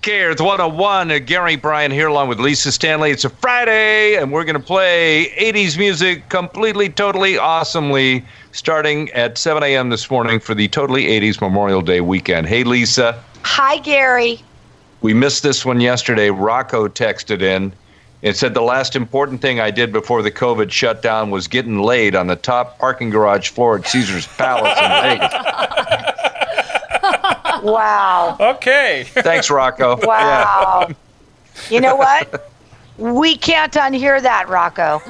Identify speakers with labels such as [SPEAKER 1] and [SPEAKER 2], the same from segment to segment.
[SPEAKER 1] Okay, it's 101. Uh, Gary Bryan here along with Lisa Stanley. It's a Friday, and we're going to play 80s music completely, totally, awesomely, starting at 7 a.m. this morning for the Totally 80s Memorial Day weekend. Hey, Lisa.
[SPEAKER 2] Hi, Gary.
[SPEAKER 1] We missed this one yesterday. Rocco texted in and said the last important thing I did before the COVID shutdown was getting laid on the top parking garage floor at Caesar's Palace in Vegas.
[SPEAKER 2] Wow.
[SPEAKER 3] Okay.
[SPEAKER 1] Thanks, Rocco.
[SPEAKER 2] Wow. Yeah. You know what? We can't unhear that, Rocco.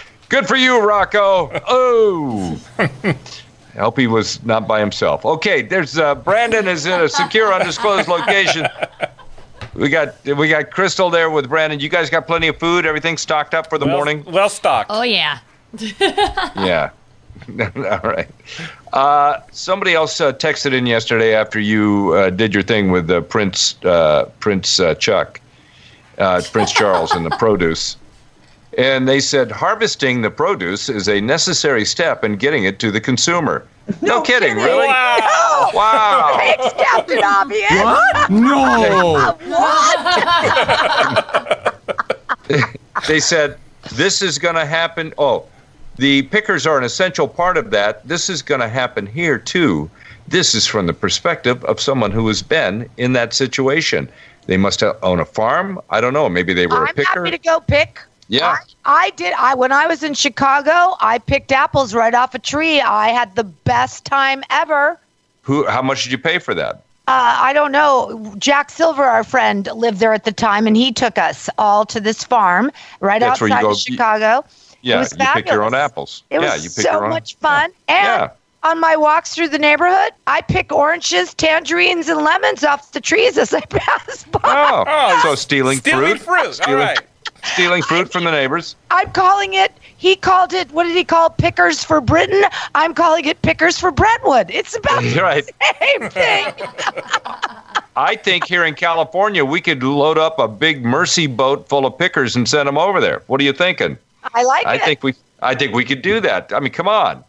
[SPEAKER 1] Good for you, Rocco. Oh. I hope he was not by himself. Okay, there's uh, Brandon is in a secure, undisclosed location. We got we got Crystal there with Brandon. You guys got plenty of food. Everything stocked up for the
[SPEAKER 3] well,
[SPEAKER 1] morning.
[SPEAKER 3] Well stocked.
[SPEAKER 4] Oh yeah.
[SPEAKER 1] yeah. All right. Uh, somebody else uh, texted in yesterday after you uh, did your thing with uh, Prince uh, Prince uh, Chuck, Prince Charles, and the produce, and they said harvesting the produce is a necessary step in getting it to the consumer. No,
[SPEAKER 2] no
[SPEAKER 1] kidding,
[SPEAKER 2] kidding,
[SPEAKER 1] really?
[SPEAKER 2] Wow!
[SPEAKER 1] Oh, wow!
[SPEAKER 2] Thanks, Captain Obvious.
[SPEAKER 5] What? No.
[SPEAKER 2] what?
[SPEAKER 1] they said this is going to happen. Oh the pickers are an essential part of that. This is going to happen here too. This is from the perspective of someone who has been in that situation. They must own a farm. I don't know. Maybe they were
[SPEAKER 2] I'm
[SPEAKER 1] a picker.
[SPEAKER 2] happy to go pick.
[SPEAKER 1] Yeah.
[SPEAKER 2] I, I, did. I when I was in Chicago, I picked apples right off a tree. I had the best time ever.
[SPEAKER 1] Who? How much did you pay for that?
[SPEAKER 2] Uh, I don't know. Jack Silver, our friend, lived there at the time, and he took us all to this farm right
[SPEAKER 1] That's
[SPEAKER 2] outside of Chicago.
[SPEAKER 1] Yeah,
[SPEAKER 2] you
[SPEAKER 1] pick your own apples.
[SPEAKER 2] It
[SPEAKER 1] yeah,
[SPEAKER 2] was
[SPEAKER 1] you pick
[SPEAKER 2] so
[SPEAKER 1] your own.
[SPEAKER 2] much fun.
[SPEAKER 1] Yeah.
[SPEAKER 2] And
[SPEAKER 1] yeah.
[SPEAKER 2] on my walks through the neighborhood, I pick oranges, tangerines, and lemons off the trees as I pass by.
[SPEAKER 1] Oh,
[SPEAKER 3] Oh,
[SPEAKER 1] so stealing,
[SPEAKER 3] Stealing
[SPEAKER 1] fruit.
[SPEAKER 3] fruit.
[SPEAKER 1] Stealing,
[SPEAKER 3] right.
[SPEAKER 1] stealing fruit from the neighbors.
[SPEAKER 2] I'm calling it. He called it. What did he call pickers for Britain? I'm calling it pickers for Brentwood. It's about the
[SPEAKER 1] Right.
[SPEAKER 2] same thing.
[SPEAKER 1] I think here in California we could load up a big mercy boat full of pickers and send them over there. What are you thinking?
[SPEAKER 2] I like
[SPEAKER 1] I
[SPEAKER 2] it.
[SPEAKER 1] think we I think we could do that. I mean, come on.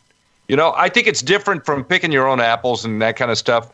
[SPEAKER 1] You know, I think it's different from picking your own apples and that kind of stuff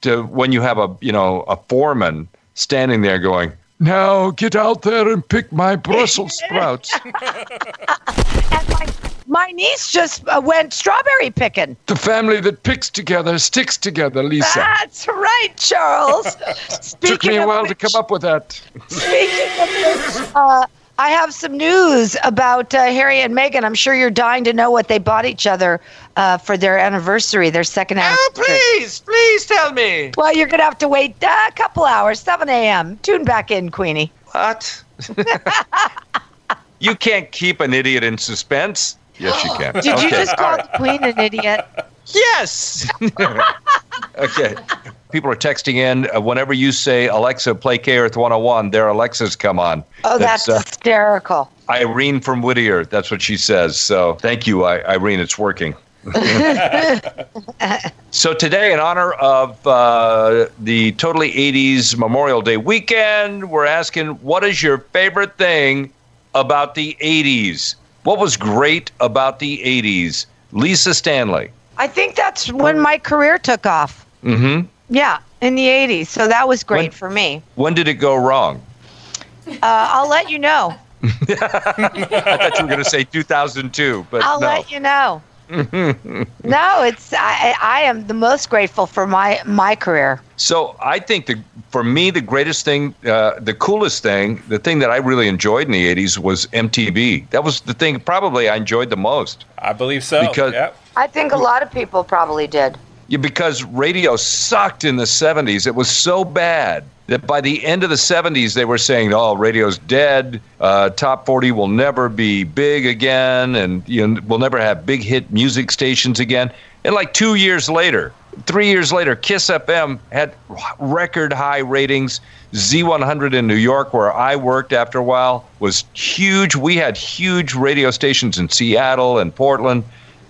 [SPEAKER 1] to when you have a, you know, a foreman standing there going, "Now get out there and pick my Brussels sprouts."
[SPEAKER 2] and my, my niece just uh, went strawberry picking.
[SPEAKER 1] the family that picks together sticks together, Lisa.
[SPEAKER 2] That's right, Charles.
[SPEAKER 1] Took me a while to come up with that.
[SPEAKER 2] Speaking of which, uh, I have some news about uh, Harry and Meghan. I'm sure you're dying to know what they bought each other uh, for their anniversary, their second anniversary.
[SPEAKER 1] Oh, please, please tell me.
[SPEAKER 2] Well, you're going to have to wait uh, a couple hours, 7 a.m. Tune back in, Queenie.
[SPEAKER 1] What? you can't keep an idiot in suspense. Yes, you can.
[SPEAKER 2] Did you just call
[SPEAKER 1] right.
[SPEAKER 2] the Queen an idiot?
[SPEAKER 1] Yes. okay. People are texting in. Uh, whenever you say Alexa, play K Earth 101, their Alexas come on.
[SPEAKER 2] Oh, that's,
[SPEAKER 1] uh,
[SPEAKER 2] hysterical.
[SPEAKER 1] Irene from Whittier. That's what she says. So thank you, I- Irene. It's working. so today, in honor of uh, the Totally 80s Memorial Day weekend, we're asking, what is your favorite thing about the 80s? What was great about the 80s? Lisa Stanley.
[SPEAKER 2] I think that's when my career took off.
[SPEAKER 1] Mm-hmm.
[SPEAKER 2] Yeah, in the 80s. So that was great
[SPEAKER 1] When-
[SPEAKER 2] for me.
[SPEAKER 1] When did it go wrong?
[SPEAKER 2] Uh, I'll let you know.
[SPEAKER 1] I thought you were going to say 2002, but
[SPEAKER 2] I'll
[SPEAKER 1] no.
[SPEAKER 2] let you know. no, it's I, I am the most grateful for my my career.
[SPEAKER 1] So I think the for me the greatest thing, uh, the coolest thing, the thing that I really enjoyed in the '80s was MTV. That was the thing probably I enjoyed the most.
[SPEAKER 3] I believe so.
[SPEAKER 1] Because-
[SPEAKER 3] Yep.
[SPEAKER 2] I think a lot of people probably did.
[SPEAKER 1] Yeah, because radio sucked in the '70s. It was so bad that by the end of the '70s they were saying, "Oh, radio's dead. Uh, top 40 will never be big again, and you know, we'll never have big hit music stations again." And like two years later, three years later, Kiss FM had record high ratings. Z100 in New York, where I worked after a while, was huge. We had huge radio stations in Seattle and Portland.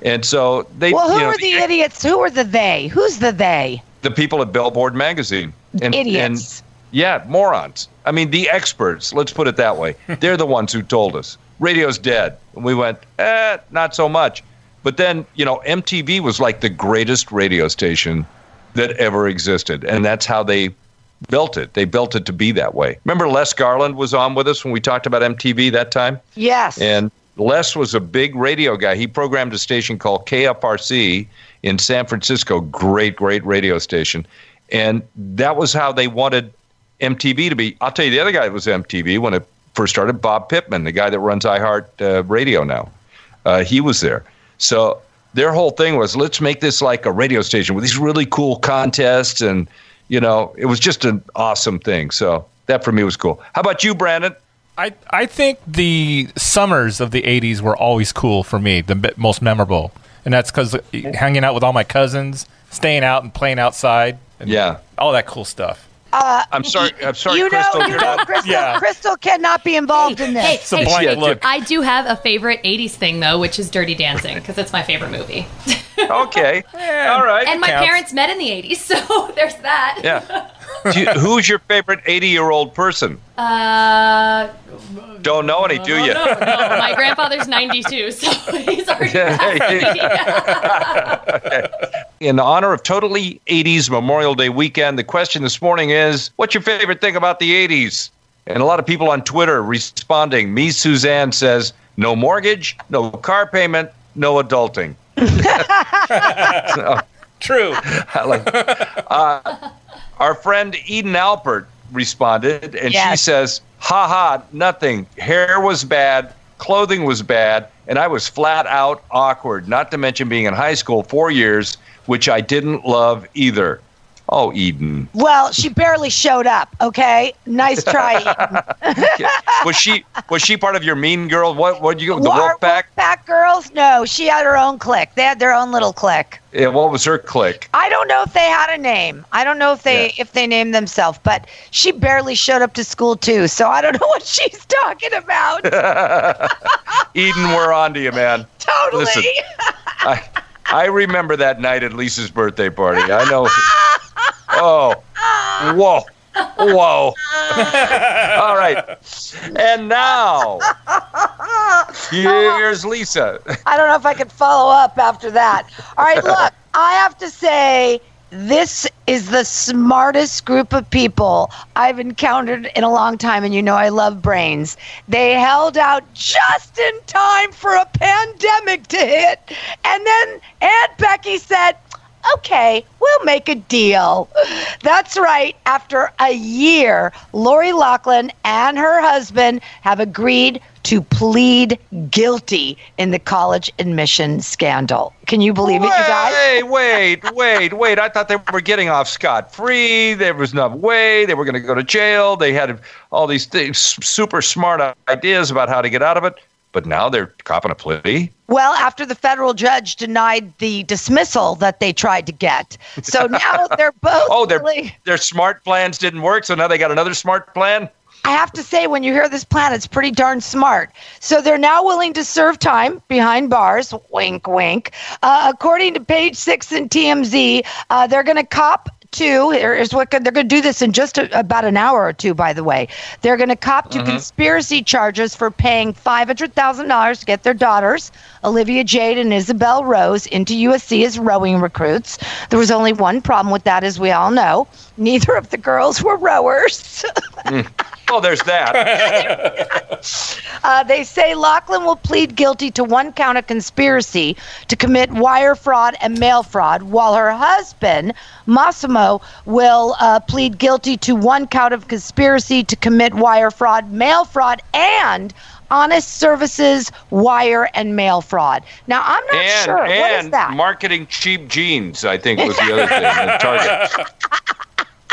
[SPEAKER 1] And so they,
[SPEAKER 2] Well, who
[SPEAKER 1] you know,
[SPEAKER 2] are the idiots? Who are the they? Who's the they?
[SPEAKER 1] the people at Billboard magazine. And,
[SPEAKER 2] Idiots.
[SPEAKER 1] And, yeah, morons. I mean, the experts, let's put it that way. They're the ones who told us radio's dead. And we went, eh, not so much. But then, you know, MTV was like the greatest radio station that ever existed. And that's how they built it. They built it to be that way. Remember, Les Garland was on with us when we talked about MTV that time?
[SPEAKER 2] Yes.
[SPEAKER 1] And Les was a big radio guy. He programmed a station called KFRC in San Francisco. Great, great radio station. And that was how they wanted MTV to be. I'll tell you the other guy that was MTV when it first started, Bob Pittman, the guy that runs iHeart uh, Radio now. Uh, he was there. So their whole thing was let's make this like a radio station with these really cool contests. And, you know, it was just an awesome thing. So that for me was cool. How about you, Brandon?
[SPEAKER 3] I, I think the summers of the 80s were always cool for me, the most memorable. And that's because uh, hanging out with all my cousins, staying out and playing outside, and
[SPEAKER 1] Yeah.
[SPEAKER 3] all that cool stuff.
[SPEAKER 1] Uh, I'm sorry. I'm sorry,
[SPEAKER 2] you
[SPEAKER 1] Crystal.
[SPEAKER 2] know, you know. Crystal,
[SPEAKER 3] Yeah.
[SPEAKER 2] Crystal cannot be involved in this.
[SPEAKER 4] Hey,
[SPEAKER 3] It's a
[SPEAKER 4] hey,
[SPEAKER 3] blank
[SPEAKER 1] Yeah,
[SPEAKER 3] look.
[SPEAKER 4] I do have a favorite 80s thing, though, which is Dirty Dancing, because it's my favorite movie.
[SPEAKER 1] Okay. All right.
[SPEAKER 4] and my
[SPEAKER 3] counts.
[SPEAKER 4] parents met in the 80s, so there's that.
[SPEAKER 1] Yeah. Do you, who's your favorite 80 year old person?
[SPEAKER 4] Uh,
[SPEAKER 1] Don't know any, do you?
[SPEAKER 4] no, no, my grandfather's 92, so he's already passed me.
[SPEAKER 1] In honor of totally 80s Memorial Day weekend, the question this morning is what's your favorite thing about the 80s? And a lot of people on Twitter responding. Me, Suzanne says, no mortgage, no car payment, no adulting.
[SPEAKER 3] True.
[SPEAKER 1] I like, uh, our friend Eden Alpert responded, and she says, "Ha ha, nothing. Hair was bad, clothing was bad, and I was flat out awkward. Not to mention being in high school four years, which I didn't love either." Oh, Eden,
[SPEAKER 2] Well, she barely showed up. Okay, nice try. Eden.
[SPEAKER 1] was she was she part of your Mean Girl? What what you the Wolfpack?
[SPEAKER 2] Wolfpack girls? No, she had her own clique. They had their own little clique.
[SPEAKER 1] Yeah, what was her clique?
[SPEAKER 2] I don't know if they had a name. I don't know if they
[SPEAKER 1] Yeah.
[SPEAKER 2] if they named themselves, but she barely showed up to school too. So I don't know what she's talking about.
[SPEAKER 1] Eden, we're on to you, man.
[SPEAKER 2] totally.
[SPEAKER 1] Listen. I, I remember that night at Lisa's birthday party. I know. Oh, whoa, whoa. All right. And now, here's Lisa.
[SPEAKER 2] I don't know if I could follow up after that. All right, look, I have to say this is the smartest group of people I've encountered in a long time, and you know I love brains. They held out just in time for a pandemic to hit, and then Aunt Becky said, Okay, we'll make a deal. That's right. After a year, Lori Loughlin and her husband have agreed to plead guilty in the college admission scandal. Can you believe it, you guys?
[SPEAKER 1] Wait, wait, wait, wait. I thought they were getting off scot free. There was no way. They were going to go to jail. They had all these things, super smart ideas about how to get out of it. But now they're copping a plea.
[SPEAKER 2] Well, after the federal judge denied the dismissal that they tried to get. So now they're both
[SPEAKER 1] Oh, their
[SPEAKER 2] really-
[SPEAKER 1] their smart plans didn't work, so now they got another smart plan.
[SPEAKER 2] I have to say, when you hear this plan, it's pretty darn smart. So they're now willing to serve time behind bars. Wink, wink. Uh, according to page six in TMZ, uh, they're going to cop to. Here's what they're going to do this in just a, about an hour or two. By the way, they're going to cop to mm-hmm. conspiracy charges for paying five hundred thousand dollars to get their daughters, Olivia Jade and Isabel Rose, into USC as rowing recruits. There was only one problem with that, as we all know. Neither of the girls were rowers. Hmm.
[SPEAKER 1] Oh, there's that.
[SPEAKER 2] Uh, they say Loughlin will plead guilty to one count of conspiracy to commit wire fraud and mail fraud, while her husband, Massimo, will uh, plead guilty to one count of conspiracy to commit wire fraud, mail fraud, and honest services, wire, and mail fraud. Now, I'm not
[SPEAKER 1] and
[SPEAKER 2] sure. what is
[SPEAKER 1] and
[SPEAKER 2] that?
[SPEAKER 1] marketing cheap jeans, I think was the other thing. at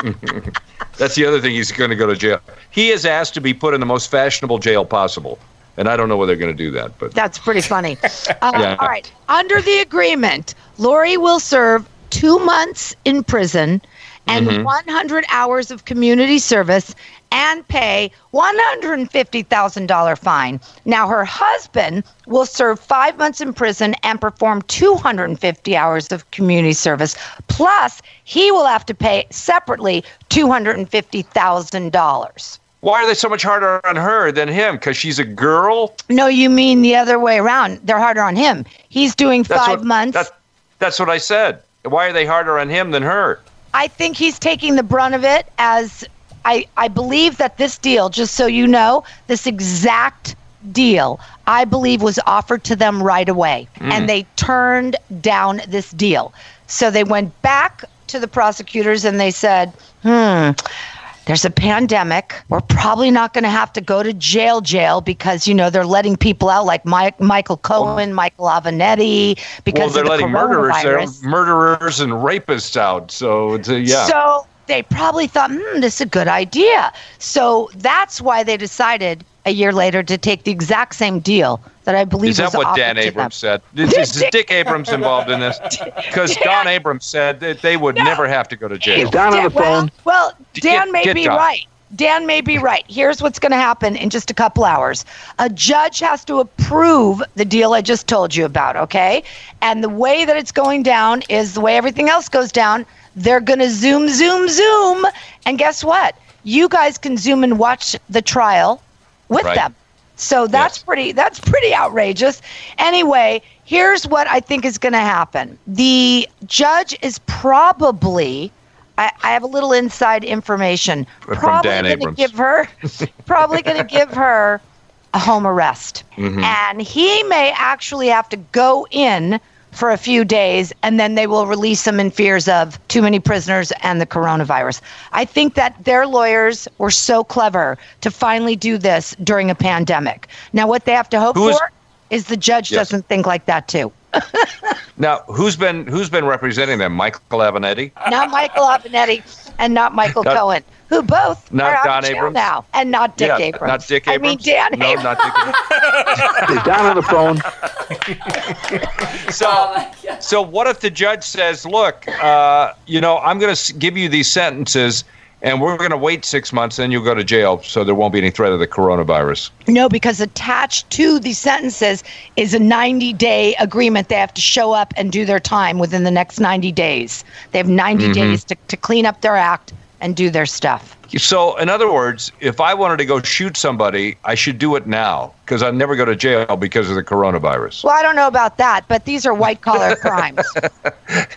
[SPEAKER 1] Target. That's the other thing. He's going to go to jail. He is asked to be put in the most fashionable jail possible, and I don't know whether they're going to do that. But
[SPEAKER 2] That's pretty funny. Uh,
[SPEAKER 1] Yeah.
[SPEAKER 2] All right. Under the agreement, Lori will serve two months in prison and
[SPEAKER 1] Mm-hmm.
[SPEAKER 2] 100 hours of community service and pay $150,000 fine. Now, her husband will serve five months in prison and perform 250 hours of community service. Plus, he will have to pay separately $250,000.
[SPEAKER 1] why are they so much harder on her than him? Because she's a girl.
[SPEAKER 2] No, you mean the other way around. They're harder on him. He's doing
[SPEAKER 1] That's
[SPEAKER 2] five
[SPEAKER 1] what,
[SPEAKER 2] months.
[SPEAKER 1] That, that's what I said. Why are they harder on him than her?
[SPEAKER 2] I think he's taking the brunt of it as I, I believe that this deal, just so you know, this exact deal, I believe was offered to them right away. And they turned down this deal. So they went back to the prosecutors and they said, hmm, there's a pandemic. We're probably not going to have to go to jail, jail, because you know they're letting people out like Mike, Michael Cohen, Michael Avenatti, because
[SPEAKER 1] Well, they're
[SPEAKER 2] of the
[SPEAKER 1] letting murderers, they're murderers and rapists out. So it's a, yeah.
[SPEAKER 2] So they probably thought, hmm, this is a good idea. So that's why they decided a year later to take the exact same deal that I believe
[SPEAKER 1] Is that
[SPEAKER 2] was
[SPEAKER 1] what
[SPEAKER 2] offered
[SPEAKER 1] Dan. Abrams said? Is, is
[SPEAKER 2] Dick-
[SPEAKER 1] Dick Abrams involved in this? Because Don Abrams said that they would never have to go to jail.
[SPEAKER 6] Don on the
[SPEAKER 2] well,
[SPEAKER 6] phone.
[SPEAKER 2] well, Dan
[SPEAKER 1] Get-
[SPEAKER 2] may
[SPEAKER 1] get
[SPEAKER 2] be
[SPEAKER 1] Don.
[SPEAKER 2] right. Dan may be right. Here's what's going to happen in just a couple hours. A judge has to approve the deal I just told you about, okay? And the way that it's going down is the way everything else goes down. They're going to zoom, zoom, zoom. And guess what? You guys can zoom and watch the trial with
[SPEAKER 1] Right.
[SPEAKER 2] them. So that's
[SPEAKER 1] Yes.
[SPEAKER 2] pretty that's pretty outrageous. Anyway, here's what I think is going to happen. The judge is probably I, I have a little inside information.
[SPEAKER 1] From
[SPEAKER 2] Probably going to give her probably going to give her a home arrest.
[SPEAKER 1] Mm-hmm.
[SPEAKER 2] And he may actually have to go in for a few days and then they will release them in fears of too many prisoners and the coronavirus. I think that their lawyers were so clever to finally do this during a pandemic. Now, what they have to hope
[SPEAKER 1] is-
[SPEAKER 2] for is the judge
[SPEAKER 1] Yes.
[SPEAKER 2] doesn't think like that too.
[SPEAKER 1] Now, who's been who's been representing them? Michael Avenatti?
[SPEAKER 2] Not Michael Avenatti and not Michael
[SPEAKER 1] Not-
[SPEAKER 2] Cohen, who both
[SPEAKER 1] not
[SPEAKER 2] are out
[SPEAKER 1] Don
[SPEAKER 2] of jail
[SPEAKER 1] Abrams?
[SPEAKER 2] now, and not Dick
[SPEAKER 1] yeah,
[SPEAKER 2] Abrams.
[SPEAKER 1] not Dick Abrams.
[SPEAKER 2] I mean Dan
[SPEAKER 1] no,
[SPEAKER 2] Abrams.
[SPEAKER 1] not Dick Abrams.
[SPEAKER 6] Is Don on the phone?
[SPEAKER 1] So, so what if the judge says, "Look, uh, you know, I'm going to give you these sentences, and we're going to wait six months, then you'll go to jail, so there won't be any threat of the coronavirus."
[SPEAKER 2] No, because attached to these sentences is a 90 day agreement. They have to show up and do their time within the next 90 days. They have 90
[SPEAKER 1] Mm-hmm.
[SPEAKER 2] days to, to clean up their act and do their stuff.
[SPEAKER 1] So, in other words, if I wanted to go shoot somebody, I should do it now because I'd never go to jail because of the coronavirus.
[SPEAKER 2] Well, I don't know about that, but these are white collar crimes.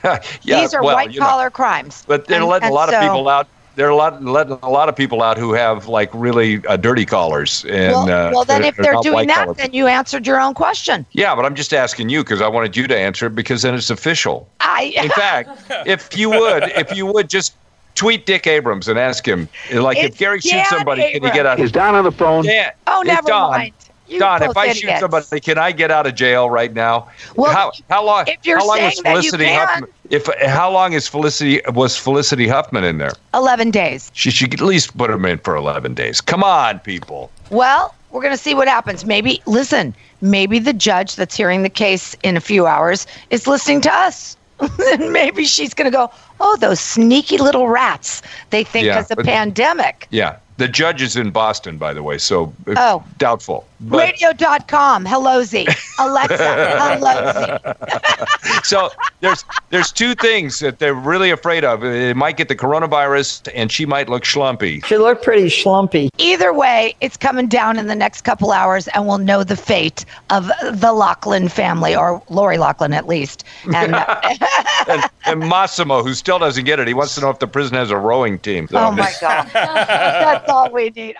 [SPEAKER 1] yeah,
[SPEAKER 2] these are
[SPEAKER 1] well,
[SPEAKER 2] white
[SPEAKER 1] you know,
[SPEAKER 2] collar crimes.
[SPEAKER 1] but they're
[SPEAKER 2] And-
[SPEAKER 1] letting
[SPEAKER 2] and
[SPEAKER 1] a lot
[SPEAKER 2] so-
[SPEAKER 1] of people out. They're a lot, letting a lot of people out who have like really uh, dirty collars. And
[SPEAKER 2] Well,
[SPEAKER 1] uh,
[SPEAKER 2] well, then if they're
[SPEAKER 1] not
[SPEAKER 2] doing that,
[SPEAKER 1] collar
[SPEAKER 2] then you answered your own question.
[SPEAKER 1] Yeah, but I'm just asking you because I wanted you to answer it because then it's official.
[SPEAKER 2] I
[SPEAKER 1] In fact, if you would, if you would just tweet Dick Abrams and ask him, like, if
[SPEAKER 2] It's
[SPEAKER 1] Gary shoots
[SPEAKER 2] Dan
[SPEAKER 1] somebody, can you get out?
[SPEAKER 6] Is Don on the phone?
[SPEAKER 1] Yeah.
[SPEAKER 2] Oh,
[SPEAKER 1] Hey,
[SPEAKER 2] never
[SPEAKER 1] Don,
[SPEAKER 2] mind. You
[SPEAKER 1] Don, if
[SPEAKER 2] both
[SPEAKER 1] I shoot somebody, can I get out of jail right now?
[SPEAKER 2] Well,
[SPEAKER 1] how how long?
[SPEAKER 2] if you're
[SPEAKER 1] how long was
[SPEAKER 2] saying that you can-
[SPEAKER 1] Huffman? If how long is Felicity was Felicity Huffman in there?
[SPEAKER 2] 11 days.
[SPEAKER 1] She should at least put him in for 11 days. Come on, people.
[SPEAKER 2] Well, we're going to see what happens. Maybe, listen, maybe the judge that's hearing the case in a few hours is listening to us. and maybe she's going to go, oh, those sneaky little rats. They think
[SPEAKER 1] Yeah,
[SPEAKER 2] it's a pandemic.
[SPEAKER 1] Yeah, the judge is in Boston, by the way, so uh,
[SPEAKER 2] Oh.
[SPEAKER 1] doubtful. But,
[SPEAKER 2] Radio.com. Hello, Z. Alexa. hello, Z.
[SPEAKER 1] so there's there's two things that they're really afraid of. It might get the coronavirus, and she might look schlumpy.
[SPEAKER 7] She looked pretty schlumpy.
[SPEAKER 2] Either way, it's coming down in the next couple hours, and we'll know the fate of the Loughlin family, or Lori Loughlin at least. And uh,
[SPEAKER 1] And, and Massimo, who still doesn't get it, he wants to know if the prison has a rowing team. So-
[SPEAKER 2] oh my God. That's all we need.